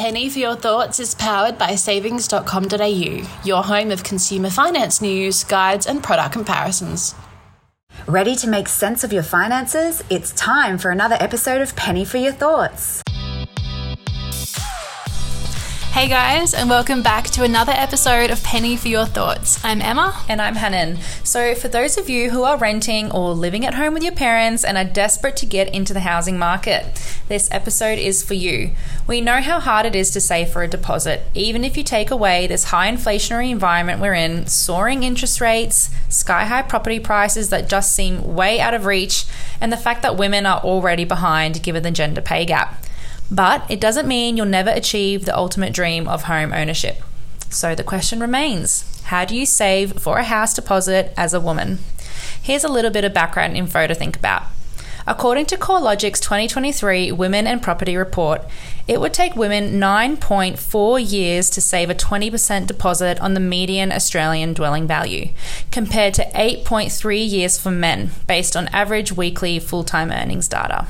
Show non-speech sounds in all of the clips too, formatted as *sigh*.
Penny for Your Thoughts is powered by savings.com.au, your home of consumer finance news, guides, and product comparisons. Ready to make sense of your finances? It's time for another episode of Penny for Your Thoughts. Hey guys, and welcome back to another episode of Penny for Your Thoughts. I'm Emma. And I'm Hannon. So, for those of you who are renting or living at home with your parents and are desperate to get into the housing market, this episode is for you. We know how hard it is to save for a deposit, even if you take away this high inflationary environment we're in, soaring interest rates, sky high property prices that just seem way out of reach, and the fact that women are already behind given the gender pay gap. But it doesn't mean you'll never achieve the ultimate dream of home ownership. So the question remains how do you save for a house deposit as a woman? Here's a little bit of background info to think about. According to CoreLogic's 2023 Women and Property Report, it would take women 9.4 years to save a 20% deposit on the median Australian dwelling value, compared to 8.3 years for men, based on average weekly full time earnings data.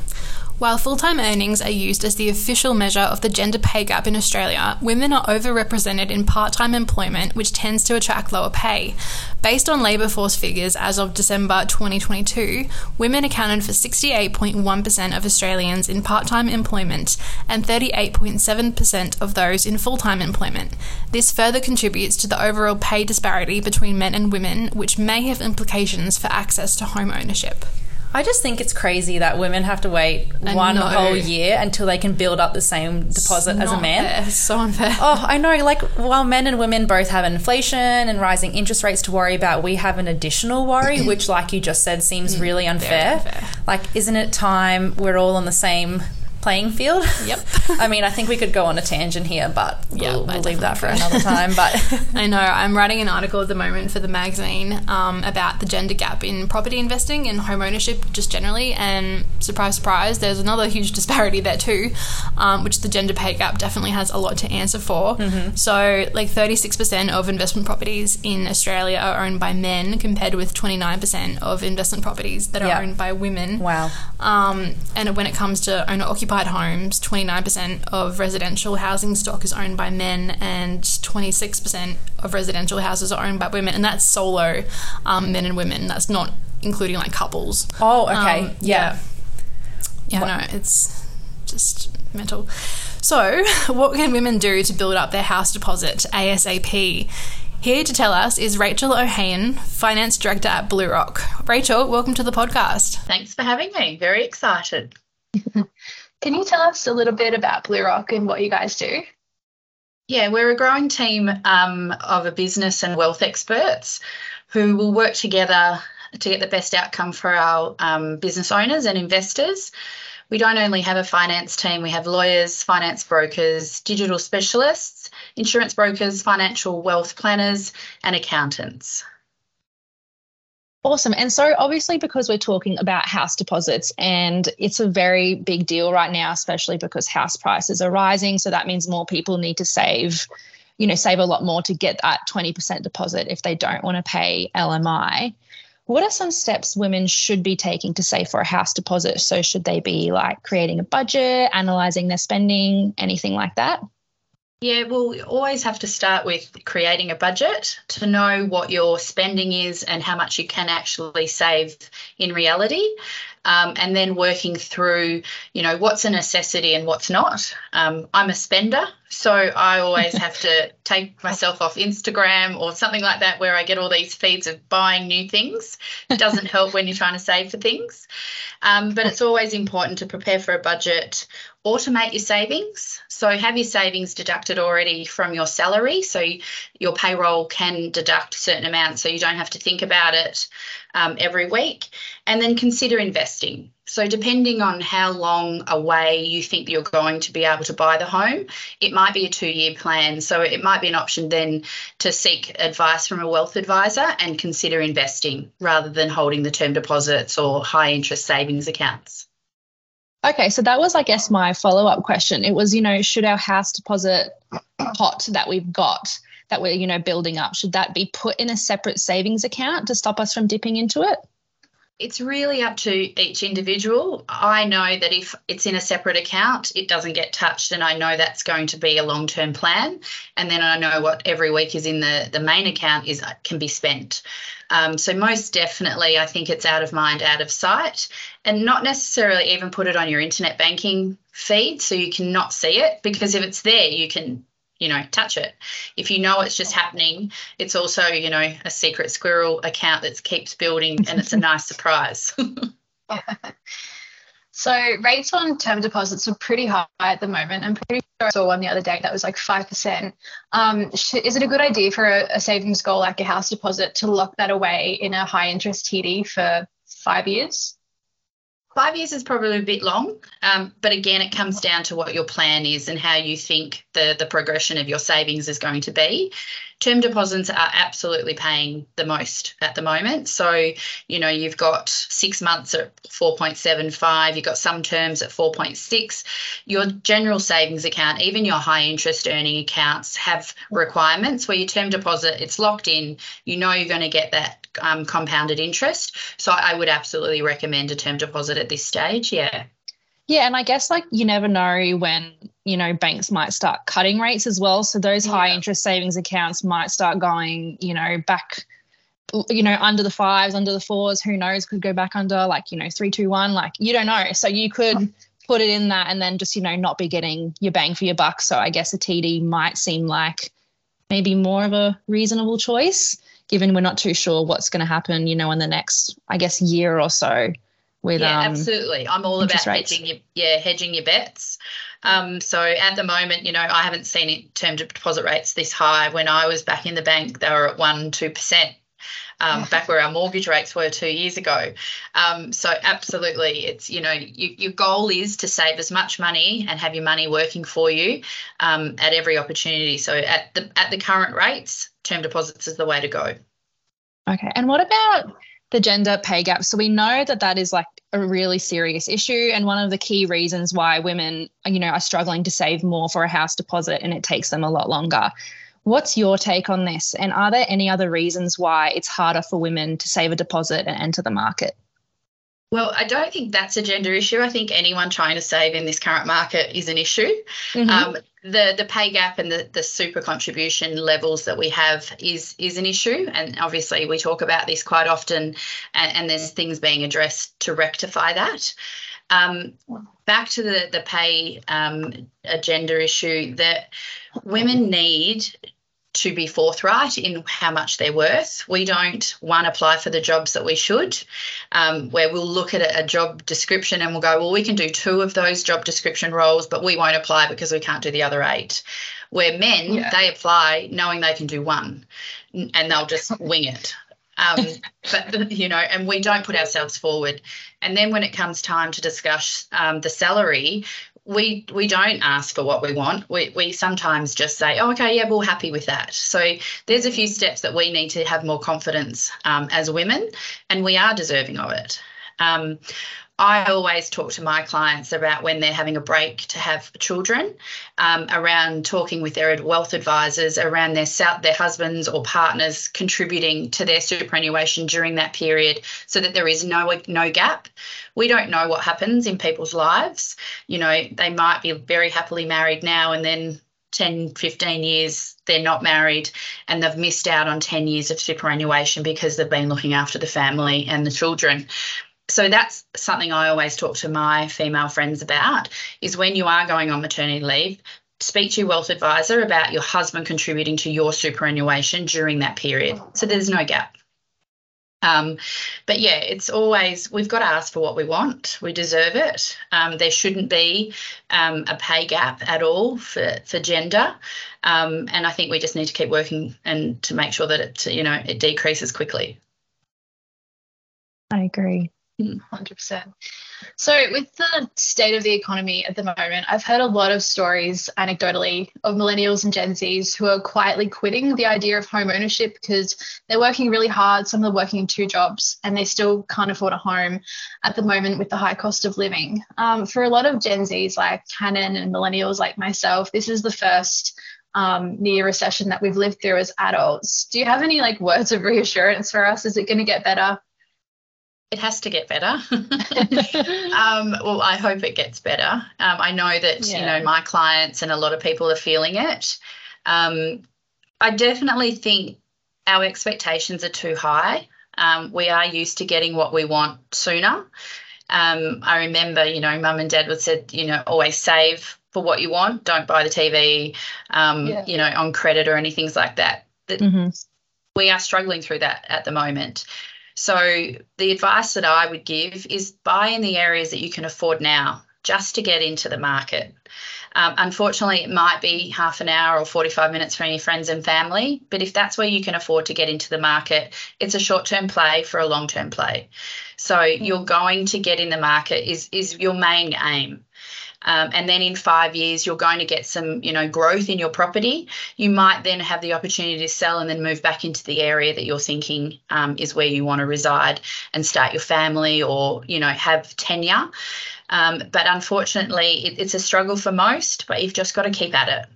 While full time earnings are used as the official measure of the gender pay gap in Australia, women are overrepresented in part time employment, which tends to attract lower pay. Based on labour force figures as of December 2022, women accounted for 68.1% of Australians in part time employment and 38.7% of those in full time employment. This further contributes to the overall pay disparity between men and women, which may have implications for access to home ownership. I just think it's crazy that women have to wait I one know. whole year until they can build up the same deposit as a man. fair. It's so unfair. Oh, I know. Like, while men and women both have inflation and rising interest rates to worry about, we have an additional worry, *clears throat* which, like you just said, seems mm, really unfair. unfair. Like, isn't it time we're all on the same playing field? Yep. *laughs* I mean, I think we could go on a tangent here, but Yeah, we'll, we'll leave that for another time. But *laughs* I know. I'm writing an article at the moment for the magazine um, about the gender gap in property investing and home ownership just generally. And surprise, surprise, there's another huge disparity there too, um, which the gender pay gap definitely has a lot to answer for. So, like 36% of investment properties in Australia are owned by men, compared with 29% of investment properties that are Yeah. owned by women. wow. Um, and when it comes to owner occupied homes, 29% of residential housing stock is owned by men, and 26% of residential houses are owned by women. And that's solo um, men and women. That's not including like couples. Oh, okay. Um, yeah. Yeah, no, it's just mental. So, *laughs* what can women do to build up their house deposit ASAP? Here to tell us is Rachael O'Hayon, Finance Director at Blue Rock. Rachael, welcome to the podcast. Thanks for having me. Very excited. *laughs* Can you tell us a little bit about BlueRock and what you guys do? Yeah, we're a growing team um, of a business and wealth experts who will work together to get the best outcome for our um, business owners and investors. We don't only have a finance team, we have lawyers, finance brokers, digital specialists, insurance brokers, financial wealth planners, and accountants. Awesome. And so, obviously, because we're talking about house deposits, and it's a very big deal right now, especially because house prices are rising. So, that means more people need to save, you know, save a lot more to get that 20% deposit if they don't want to pay LMI. What are some steps women should be taking to save for a house deposit? So, should they be like creating a budget, analyzing their spending, anything like that? Yeah, well, we always have to start with creating a budget to know what your spending is and how much you can actually save in reality. Um, and then working through, you know, what's a necessity and what's not. Um, I'm a spender, so I always have to *laughs* take myself off Instagram or something like that where I get all these feeds of buying new things. It doesn't *laughs* help when you're trying to save for things. Um, but it's always important to prepare for a budget, automate your savings. So have your savings deducted already from your salary. So your payroll can deduct certain amounts so you don't have to think about it um, every week. And then consider investing. So, depending on how long away you think you're going to be able to buy the home, it might be a two year plan. So, it might be an option then to seek advice from a wealth advisor and consider investing rather than holding the term deposits or high interest savings accounts. Okay, so that was, I guess, my follow up question. It was, you know, should our house deposit pot that we've got that we're, you know, building up, should that be put in a separate savings account to stop us from dipping into it? It's really up to each individual. I know that if it's in a separate account, it doesn't get touched, and I know that's going to be a long term plan. And then I know what every week is in the, the main account is can be spent. Um, so most definitely, I think it's out of mind, out of sight, and not necessarily even put it on your internet banking feed so you cannot see it because if it's there, you can you know, touch it. If you know it's just happening, it's also, you know, a secret squirrel account that keeps building and it's a *laughs* nice surprise. *laughs* So rates on term deposits are pretty high at the moment. I'm pretty sure I saw one the other day that was like 5%. Um, is it a good idea for a, a savings goal like a house deposit to lock that away in a high interest TD for five years? Five years is probably a bit long, um, but again, it comes down to what your plan is and how you think the the progression of your savings is going to be term deposits are absolutely paying the most at the moment. So, you know, you've got six months at 4.75, you've got some terms at 4.6. Your general savings account, even your high interest earning accounts, have requirements where your term deposit, it's locked in, you know you're going to get that um, compounded interest. So, I would absolutely recommend a term deposit at this stage. Yeah. Yeah, and I guess like you never know when, you know, banks might start cutting rates as well. So those yeah. high interest savings accounts might start going, you know, back you know, under the fives, under the fours, who knows, could go back under like, you know, three, two, one, like you don't know. So you could put it in that and then just, you know, not be getting your bang for your buck. So I guess a TD might seem like maybe more of a reasonable choice, given we're not too sure what's going to happen, you know, in the next, I guess, year or so with yeah, um, absolutely. I'm all about hedging your yeah hedging your bets. Um, so at the moment, you know, I haven't seen of deposit rates this high. When I was back in the bank, they were at one two percent. Um, back where our mortgage rates were two years ago. Um, so absolutely, it's you know you, your goal is to save as much money and have your money working for you um, at every opportunity. So at the at the current rates, term deposits is the way to go. Okay, and what about the gender pay gap. So we know that that is like a really serious issue and one of the key reasons why women, you know, are struggling to save more for a house deposit and it takes them a lot longer. What's your take on this? And are there any other reasons why it's harder for women to save a deposit and enter the market? Well, I don't think that's a gender issue. I think anyone trying to save in this current market is an issue. Mm-hmm. Um, the the pay gap and the, the super contribution levels that we have is is an issue, and obviously we talk about this quite often, and, and there's things being addressed to rectify that. Um, back to the the pay um, agenda issue that women need to be forthright in how much they're worth. We don't one apply for the jobs that we should, um, where we'll look at a, job description and we'll go, well, we can do two of those job description roles, but we won't apply because we can't do the other eight. Where men, yeah. they apply knowing they can do one, and they'll just *laughs* wing it. Um, but you know, and we don't put ourselves forward. And then when it comes time to discuss um, the salary, we we don't ask for what we want. We we sometimes just say, oh, okay, yeah, we're happy with that. So there's a few steps that we need to have more confidence um, as women, and we are deserving of it. Um, I always talk to my clients about when they're having a break to have children, um, around talking with their wealth advisors, around their their husbands or partners contributing to their superannuation during that period, so that there is no no gap. We don't know what happens in people's lives. You know, they might be very happily married now, and then 10, 15 years they're not married and they've missed out on 10 years of superannuation because they've been looking after the family and the children so that's something I always talk to my female friends about is when you are going on maternity leave, speak to your wealth advisor about your husband contributing to your superannuation during that period. So there's no gap. Um, but yeah, it's always we've got to ask for what we want. We deserve it. Um, there shouldn't be um, a pay gap at all for for gender, um, and I think we just need to keep working and to make sure that it you know it decreases quickly. I agree. 100%. So, with the state of the economy at the moment, I've heard a lot of stories anecdotally of millennials and Gen Zs who are quietly quitting the idea of home ownership because they're working really hard. Some of them are working two jobs and they still can't afford a home at the moment with the high cost of living. Um, for a lot of Gen Zs like Canon and millennials like myself, this is the first um, near recession that we've lived through as adults. Do you have any like words of reassurance for us? Is it going to get better? It has to get better. *laughs* *laughs* um, well, I hope it gets better. Um, I know that yeah. you know my clients and a lot of people are feeling it. Um, I definitely think our expectations are too high. Um, we are used to getting what we want sooner. Um, I remember, you know, mum and dad would said, you know, always save for what you want. Don't buy the TV, um, yeah. you know, on credit or anything like that. that mm-hmm. We are struggling through that at the moment. So the advice that I would give is buy in the areas that you can afford now, just to get into the market. Um, unfortunately, it might be half an hour or 45 minutes for any friends and family, but if that's where you can afford to get into the market, it's a short term play for a long term play. So mm-hmm. you're going to get in the market is, is your main aim. Um, and then in five years you're going to get some you know growth in your property you might then have the opportunity to sell and then move back into the area that you're thinking um, is where you want to reside and start your family or you know have tenure um, but unfortunately, it, it's a struggle for most, but you've just got to keep at it.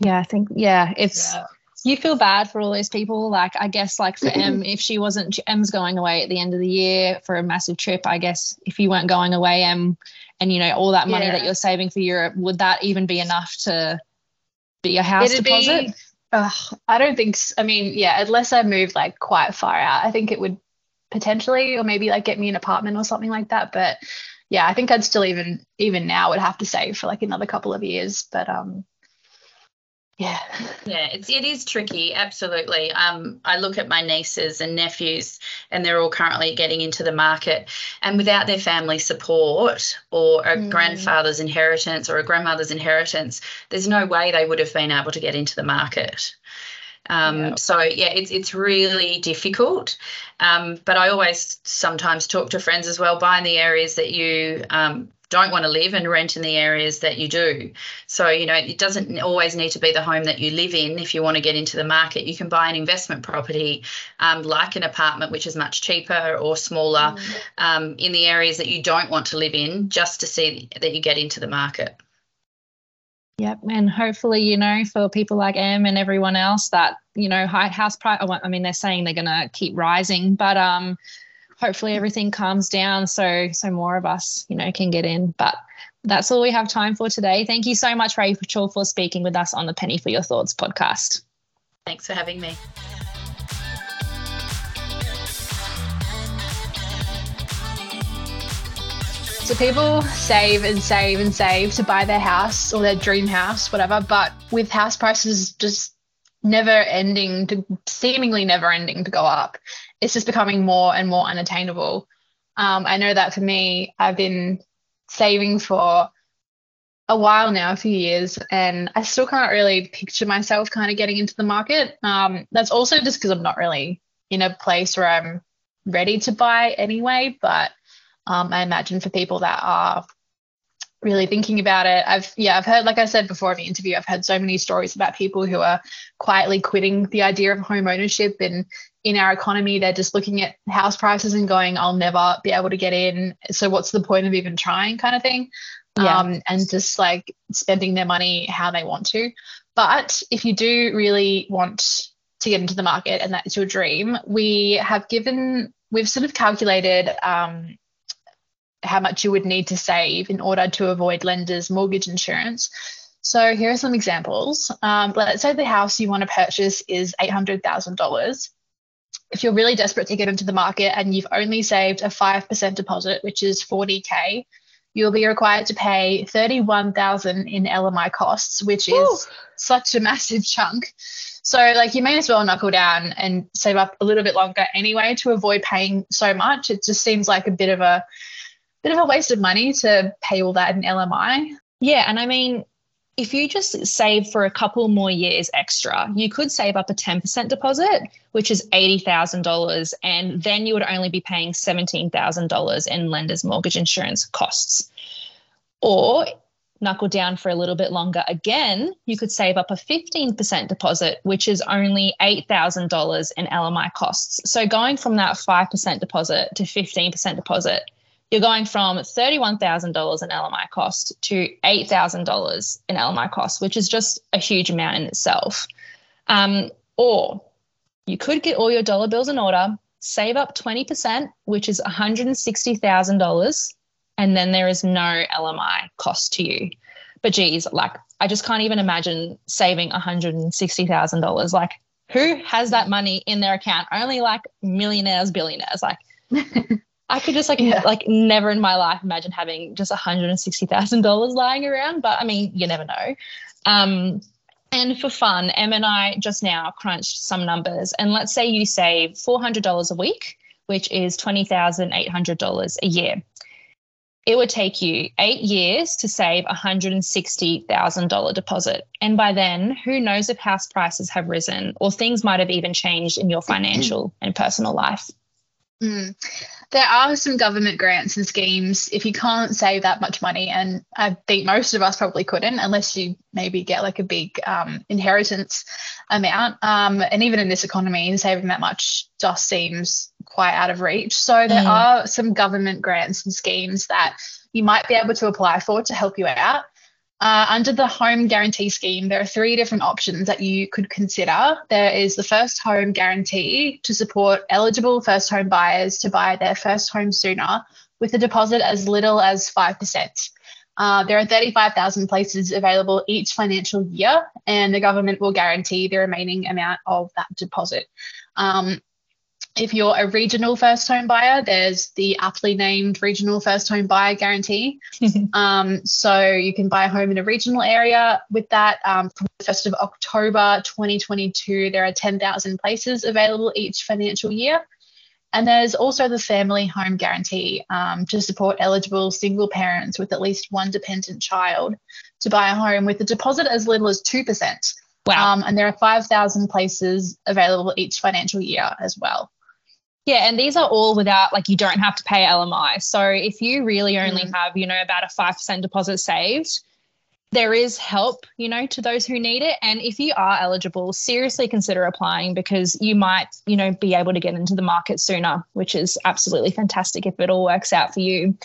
Yeah, I think, yeah, it's. Yeah. You feel bad for all those people. Like, I guess, like for *laughs* Em, if she wasn't, Em's going away at the end of the year for a massive trip. I guess if you weren't going away, Em, and you know all that money yeah. that you're saving for Europe, would that even be enough to be a house It'd deposit? Be, uh, I don't think. So. I mean, yeah, unless I moved like quite far out, I think it would potentially, or maybe like get me an apartment or something like that. But yeah, I think I'd still even even now would have to save for like another couple of years. But um yeah yeah it's it is tricky absolutely um i look at my nieces and nephews and they're all currently getting into the market and without their family support or a mm. grandfather's inheritance or a grandmother's inheritance there's no way they would have been able to get into the market um. So yeah, it's it's really difficult. Um, but I always sometimes talk to friends as well. Buy in the areas that you um, don't want to live and rent in the areas that you do. So, you know, it doesn't always need to be the home that you live in. If you want to get into the market, you can buy an investment property um, like an apartment, which is much cheaper or smaller mm. um, in the areas that you don't want to live in, just to see that you get into the market. Yep, and hopefully, you know, for people like Em and everyone else, that you know, high house price. I mean, they're saying they're going to keep rising, but um, hopefully everything calms down so so more of us, you know, can get in. But that's all we have time for today. Thank you so much, Rachael, for speaking with us on the Penny for Your Thoughts podcast. Thanks for having me. So people save and save and save to buy their house or their dream house, whatever. But with house prices just never ending to seemingly never ending to go up, it's just becoming more and more unattainable. Um, I know that for me, I've been saving for a while now, a few years, and I still can't really picture myself kind of getting into the market. Um, that's also just because I'm not really in a place where I'm ready to buy anyway. But um, I imagine for people that are really thinking about it, I've yeah, I've heard, like I said before in the interview, I've heard so many stories about people who are quietly quitting the idea of home ownership and in our economy, they're just looking at house prices and going, I'll never be able to get in. So what's the point of even trying kind of thing? Yeah. Um, and just like spending their money how they want to. But if you do really want to get into the market and that's your dream, we have given, we've sort of calculated um, how much you would need to save in order to avoid lenders' mortgage insurance. So here are some examples. Um, let's say the house you want to purchase is $800,000. If you're really desperate to get into the market and you've only saved a 5% deposit, which is 40K, you'll be required to pay 31,000 in LMI costs, which is Ooh. such a massive chunk. So like you may as well knuckle down and save up a little bit longer anyway to avoid paying so much. It just seems like a bit of a bit of a waste of money to pay all that in LMI. Yeah, and I mean, if you just save for a couple more years extra, you could save up a 10% deposit, which is $80,000, and then you would only be paying $17,000 in lender's mortgage insurance costs. Or knuckle down for a little bit longer again, you could save up a 15% deposit, which is only $8,000 in LMI costs. So going from that 5% deposit to 15% deposit you're going from $31,000 in LMI cost to $8,000 in LMI cost, which is just a huge amount in itself. Um, or you could get all your dollar bills in order, save up 20%, which is $160,000, and then there is no LMI cost to you. But geez, like I just can't even imagine saving $160,000. Like who has that money in their account? Only like millionaires, billionaires. Like *laughs* I could just like yeah. like never in my life imagine having just $160,000 lying around, but I mean, you never know. Um, and for fun, Em and I just now crunched some numbers. And let's say you save $400 a week, which is $20,800 a year. It would take you eight years to save a $160,000 deposit. And by then, who knows if house prices have risen or things might have even changed in your *clears throat* financial and personal life. Mm there are some government grants and schemes. If you can't save that much money and i think most of us probably couldn't unless you maybe get like a big um, inheritance amount. Um, and even in this economy saving that much just seems quite out of reach. So there mm. are some government grants and schemes that you might be able to apply for to help you out uh, under the home guarantee scheme, there are three different options that you could consider. There is the first home guarantee to support eligible first home buyers to buy their first home sooner with a deposit as little as 5%. Uh, there are 35,000 places available each financial year, and the government will guarantee the remaining amount of that deposit. Um, if you're a regional first home buyer, there's the aptly named regional first home buyer guarantee. *laughs* um, so you can buy a home in a regional area. With that, um, from the 1st of October 2022, there are 10,000 places available each financial year. And there's also the family home guarantee um, to support eligible single parents with at least one dependent child to buy a home with a deposit as little as 2%. Wow. Um, and there are 5,000 places available each financial year as well. Yeah, and these are all without like you don't have to pay LMI. So if you really only mm. have, you know, about a 5% deposit saved, there is help, you know, to those who need it. And if you are eligible, seriously consider applying because you might, you know, be able to get into the market sooner, which is absolutely fantastic if it all works out for you.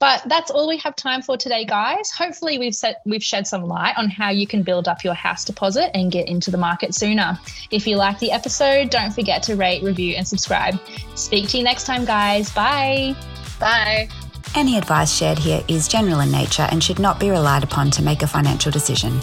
But that's all we have time for today, guys. Hopefully, we've set we've shed some light on how you can build up your house deposit and get into the market sooner. If you like the episode, don't forget to rate, review, and subscribe. Speak to you next time, guys. Bye. Bye. Any advice shared here is general in nature and should not be relied upon to make a financial decision.